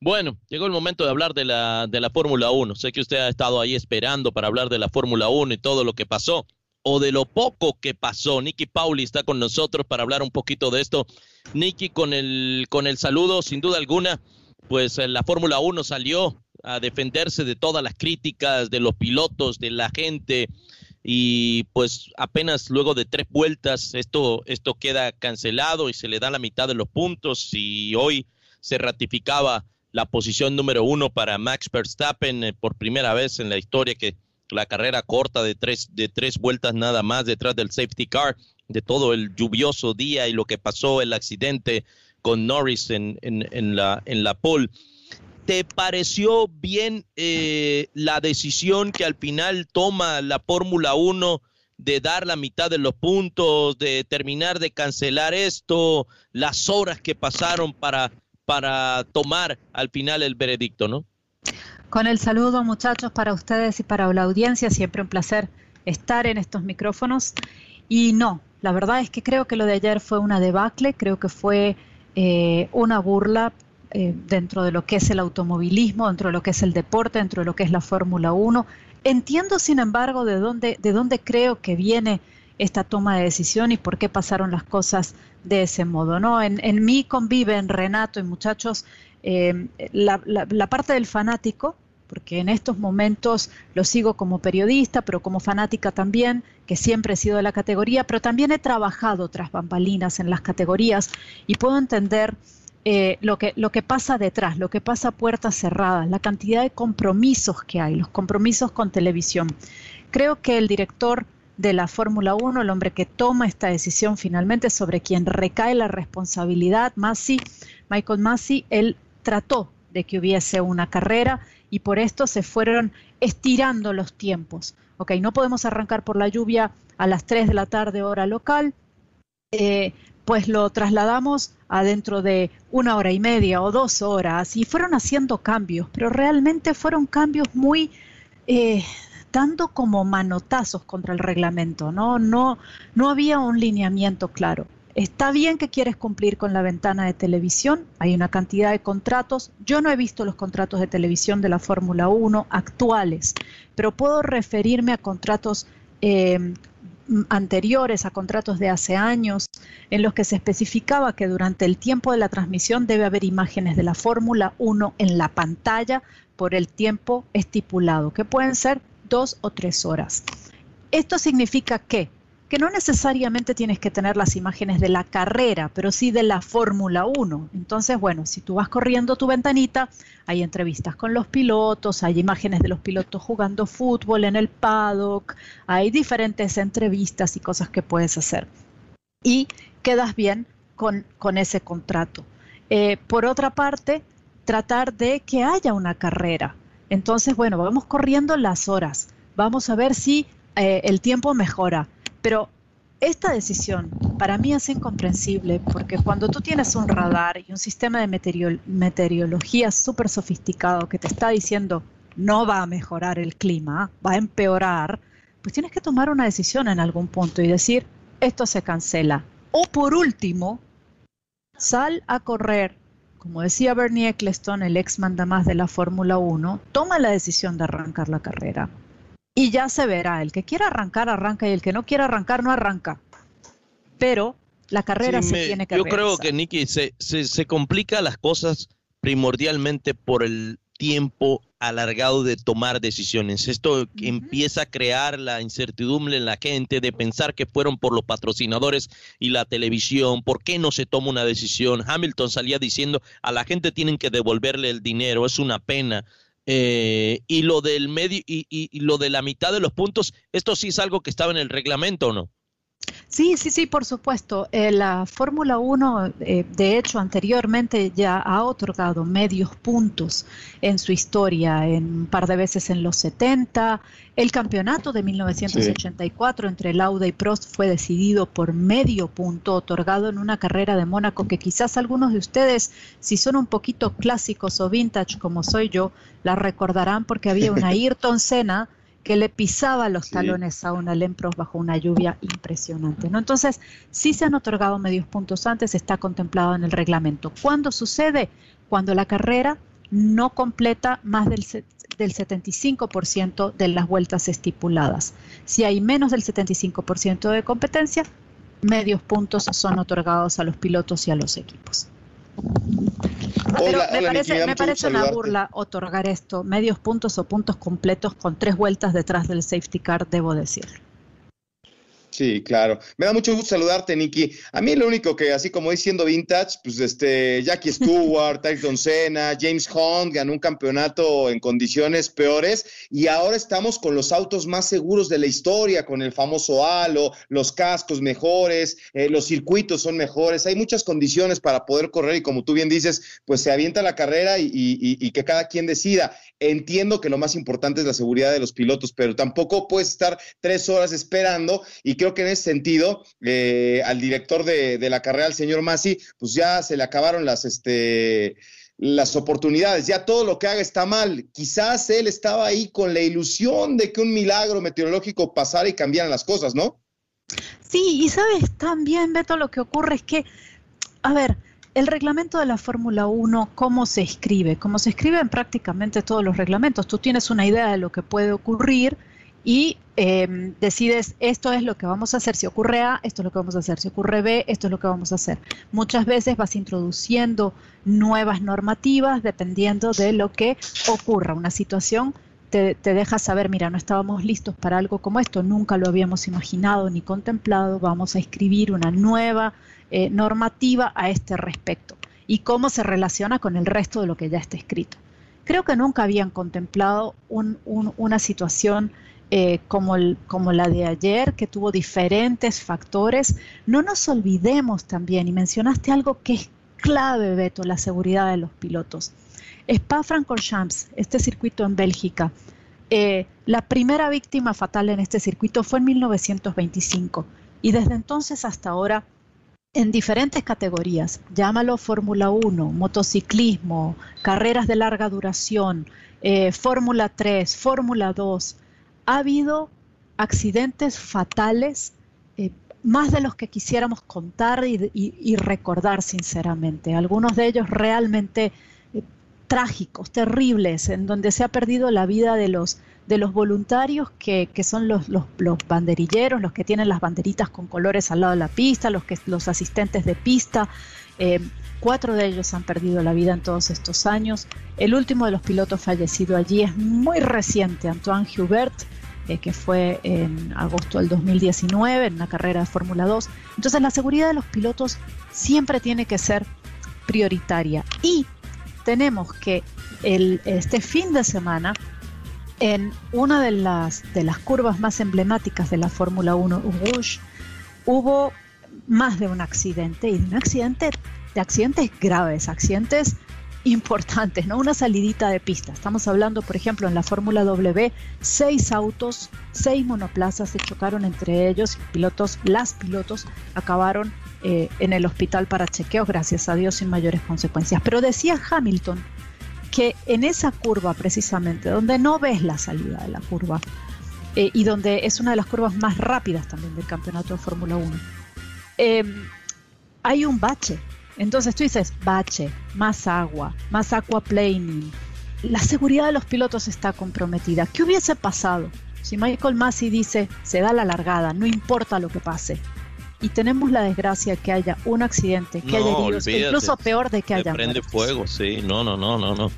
Bueno, llegó el momento de hablar de la, de la Fórmula 1. Sé que usted ha estado ahí esperando para hablar de la Fórmula 1 y todo lo que pasó, o de lo poco que pasó. Nicky Pauli está con nosotros para hablar un poquito de esto. Nicky, con el, con el saludo, sin duda alguna, pues eh, la Fórmula 1 salió a defenderse de todas las críticas de los pilotos, de la gente, y pues apenas luego de tres vueltas esto, esto queda cancelado y se le da la mitad de los puntos y hoy se ratificaba la posición número uno para Max Verstappen eh, por primera vez en la historia que la carrera corta de tres, de tres vueltas nada más detrás del safety car, de todo el lluvioso día y lo que pasó, el accidente con Norris en, en, la, en la pole. ¿Te pareció bien eh, la decisión que al final toma la Fórmula 1 de dar la mitad de los puntos, de terminar de cancelar esto, las horas que pasaron para para tomar al final el veredicto, ¿no? Con el saludo, muchachos, para ustedes y para la audiencia, siempre un placer estar en estos micrófonos. Y no, la verdad es que creo que lo de ayer fue una debacle, creo que fue eh, una burla eh, dentro de lo que es el automovilismo, dentro de lo que es el deporte, dentro de lo que es la Fórmula 1. Entiendo, sin embargo, de dónde, de dónde creo que viene esta toma de decisión y por qué pasaron las cosas de ese modo. ¿no? En, en mí conviven, Renato y muchachos, eh, la, la, parte del fanático, porque en estos momentos lo sigo como periodista, pero como fanática también, que siempre he sido de la categoría, pero también he trabajado tras bambalinas en las categorías y puedo entender eh, lo, que, lo que pasa detrás, lo que pasa puertas cerradas, la cantidad de compromisos que hay, los compromisos con televisión. Creo que el director de la Fórmula 1, el hombre que toma esta decisión finalmente sobre quien recae la responsabilidad, Massi, Michael Massi, él trató de que hubiese una carrera y por esto se fueron estirando los tiempos. Ok, no podemos arrancar por la lluvia a las 3 de la tarde hora local, eh, pues lo trasladamos a dentro de una hora y media o dos horas y fueron haciendo cambios, pero realmente fueron cambios muy eh, dando como manotazos contra el reglamento, ¿no? No, no había un lineamiento claro. Está bien que quieres cumplir con la ventana de televisión, hay una cantidad de contratos. Yo no he visto los contratos de televisión de la Fórmula 1 actuales, pero puedo referirme a contratos eh, anteriores, a contratos de hace años, en los que se especificaba que durante el tiempo de la transmisión debe haber imágenes de la Fórmula 1 en la pantalla por el tiempo estipulado, que pueden ser dos o tres horas. Esto significa que, que no necesariamente tienes que tener las imágenes de la carrera, pero sí de la Fórmula 1. Entonces, bueno, si tú vas corriendo tu ventanita, hay entrevistas con los pilotos, hay imágenes de los pilotos jugando fútbol en el paddock, hay diferentes entrevistas y cosas que puedes hacer. Y quedas bien con, ese contrato. Eh, por otra parte, tratar de que haya una carrera. Entonces, bueno, vamos corriendo las horas, vamos a ver si eh, el tiempo mejora. Pero esta decisión para mí es incomprensible porque cuando tú tienes un radar y un sistema de meteorología súper sofisticado que te está diciendo no va a mejorar el clima, va a empeorar, pues tienes que tomar una decisión en algún punto y decir, esto se cancela. O por último, sal a correr como decía Bernie Eccleston, el ex mandamás de la Fórmula 1, toma la decisión de arrancar la carrera. Y ya se verá, el que quiera arrancar, arranca, y el que no quiera arrancar, no arranca. Pero la carrera se tiene que Yo creo que, Nicky, se, se, se complica las cosas primordialmente por el tiempo alargado de tomar decisiones. Esto empieza a crear la incertidumbre en la gente de pensar que fueron por los patrocinadores y la televisión, por qué no se toma una decisión. Hamilton salía diciendo a la gente tienen que devolverle el dinero, es una pena. Eh, y lo del medio y, y lo de la mitad de los puntos, esto sí es algo que estaba en el reglamento o no. Sí, sí, sí, por supuesto. Eh, la Fórmula 1, eh, de hecho, anteriormente ya ha otorgado medios puntos en su historia, en un par de veces en los 70. El campeonato de 1984 entre Lauda y Prost fue decidido por medio punto, otorgado en una carrera de Mónaco que quizás algunos de ustedes, si son un poquito clásicos o vintage como soy yo, la recordarán porque había una Ayrton Senna que le pisaba los talones a una Lempros bajo una lluvia impresionante. ¿no? Entonces, sí se han otorgado medios puntos antes, está contemplado en el reglamento. ¿Cuándo sucede? Cuando la carrera no completa más del, del 75% de las vueltas estipuladas. Si hay menos del 75% de competencia, medios puntos son otorgados a los pilotos y a los equipos. Pero me parece, me parece una burla otorgar esto, medios puntos o puntos completos con tres vueltas detrás del safety car, debo decirlo. Sí, claro. Me da mucho gusto saludarte, Nicky. A mí lo único que, así como diciendo vintage, pues este, Jackie Stewart, Tyson Senna, James Hunt ganó un campeonato en condiciones peores y ahora estamos con los autos más seguros de la historia, con el famoso halo, los cascos mejores, eh, los circuitos son mejores, hay muchas condiciones para poder correr y como tú bien dices, pues se avienta la carrera y, y que cada quien decida. Entiendo que lo más importante es la seguridad de los pilotos, pero tampoco puedes estar tres horas esperando y creo que en ese sentido eh, al director de, la carrera, el señor Masi, pues ya se le acabaron las, este, las oportunidades, ya todo lo que haga está mal. Quizás él estaba ahí con la ilusión de que un milagro meteorológico pasara y cambiaran las cosas, ¿no? Sí, y sabes también, Beto, lo que ocurre es que, a ver, el reglamento de la Fórmula 1, ¿cómo se escribe? Como se escribe en prácticamente todos los reglamentos. Tú tienes una idea de lo que puede ocurrir y em, decides esto es lo que vamos a hacer. Si ocurre A, esto es lo que vamos a hacer. Si ocurre B, esto es lo que vamos a hacer. Muchas veces vas introduciendo nuevas normativas dependiendo de lo que ocurra. Una situación te, te deja saber, mira, no estábamos listos para algo como esto, nunca lo habíamos imaginado ni contemplado, vamos a escribir una nueva eh, normativa a este respecto y cómo se relaciona con el resto de lo que ya está escrito. Creo que nunca habían contemplado una situación eh, como, la de ayer, que tuvo diferentes factores. No nos olvidemos también, y mencionaste algo que es clave, Beto, la seguridad de los pilotos. Spa-Francorchamps, este circuito en Bélgica, eh, la primera víctima fatal en este circuito fue en 1925 y desde entonces hasta ahora en diferentes categorías, llámalo Fórmula 1, motociclismo, carreras de larga duración, eh, Fórmula 3, Fórmula 2, ha habido accidentes fatales, eh, más de los que quisiéramos contar y, recordar sinceramente. Algunos de ellos realmente trágicos, terribles, en donde se ha perdido la vida de los de los voluntarios que, son los, los, banderilleros, los que tienen las banderitas con colores al lado de la pista, los, que, los asistentes de pista. Eh, cuatro de ellos han perdido la vida en todos estos años. El último de los pilotos fallecido allí es muy reciente, Antoine Hubert, eh, que fue en agosto del 2019 en una carrera de Fórmula 2. Entonces la seguridad de los pilotos siempre tiene que ser prioritaria. Y tenemos que el, este fin de semana en una de las, de las curvas más emblemáticas de la Fórmula 1, Rouge, hubo más de un accidente y de un accidente, de accidentes graves, accidentes importantes, ¿no? Una salidita de pista. Estamos hablando, por ejemplo, en la Fórmula W, seis autos, seis monoplazas se chocaron entre ellos y pilotos, las pilotos acabaron eh, en el hospital para chequeos, gracias a Dios, sin mayores consecuencias. Pero decía Hamilton que en esa curva precisamente, donde no ves la salida de la curva eh, y donde es una de las curvas más rápidas también del campeonato de Fórmula 1, em, hay un bache. Entonces tú dices, bache, más agua, más aquaplaning. La seguridad de los pilotos está comprometida. ¿Qué hubiese pasado si Michael Massey dice, se da la largada, no importa lo que pase? y tenemos la desgracia que haya un accidente, que haya heridos, incluso peor de que haya prende fuego, sí, no, no, no, no, no.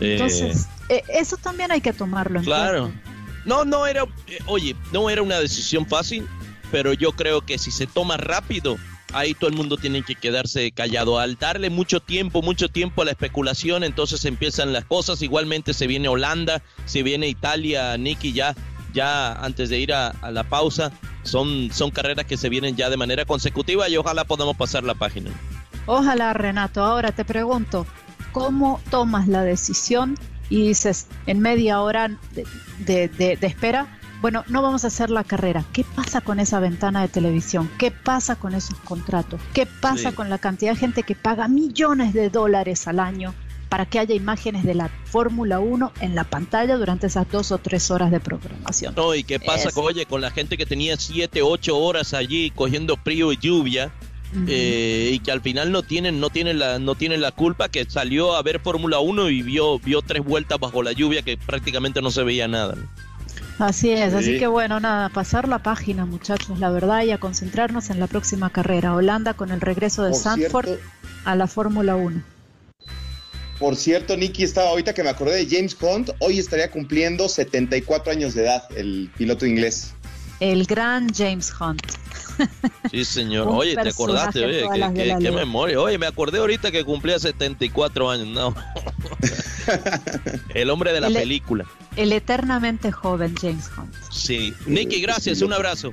Entonces, eh, eh, eso también hay que tomarlo en claro. cuenta. Claro. No, no era, eh, oye, no era una decisión fácil, pero yo creo que si se toma rápido, ahí todo el mundo tiene que quedarse callado. Al darle mucho tiempo, mucho tiempo a la especulación, entonces empiezan las cosas. Igualmente se viene Holanda, se viene Italia, Nicky ya, ya antes de ir a, la pausa. Son, son carreras que se vienen ya de manera consecutiva y ojalá podamos pasar la página. Ojalá, Renato. Ahora te pregunto, cómo tomas la decisión y dices en media hora de, espera, bueno, no vamos a hacer la carrera. ¿Qué pasa con esa ventana de televisión? ¿Qué pasa con esos contratos? ¿Qué pasa con la cantidad de gente que paga millones de dólares al año para que haya imágenes de la Fórmula 1 en la pantalla durante esas dos o tres horas de programación? No, ¿y qué pasa, con, oye, con la gente que tenía siete, ocho horas allí cogiendo frío y lluvia? eh, y que al final no tienen, no tienen la, no tienen la culpa, que salió a ver Fórmula 1 y vio, vio tres vueltas bajo la lluvia que prácticamente no se veía nada. Así es, así que bueno, nada, pasar la página muchachos, la verdad, y a concentrarnos en la próxima carrera. Holanda con el regreso de Sandford a la Fórmula 1. Por cierto, Nicky, estaba ahorita que me acordé de James Hunt, hoy estaría cumpliendo 74 años de edad, el piloto inglés. El gran James Hunt. Sí, señor. Oye, ¿te acordaste? Oye, qué, memoria. Oye, me acordé ahorita que cumplía 74 años. No. el hombre de la película. El eternamente joven James Hunt. Sí. Nicky, gracias. Un abrazo.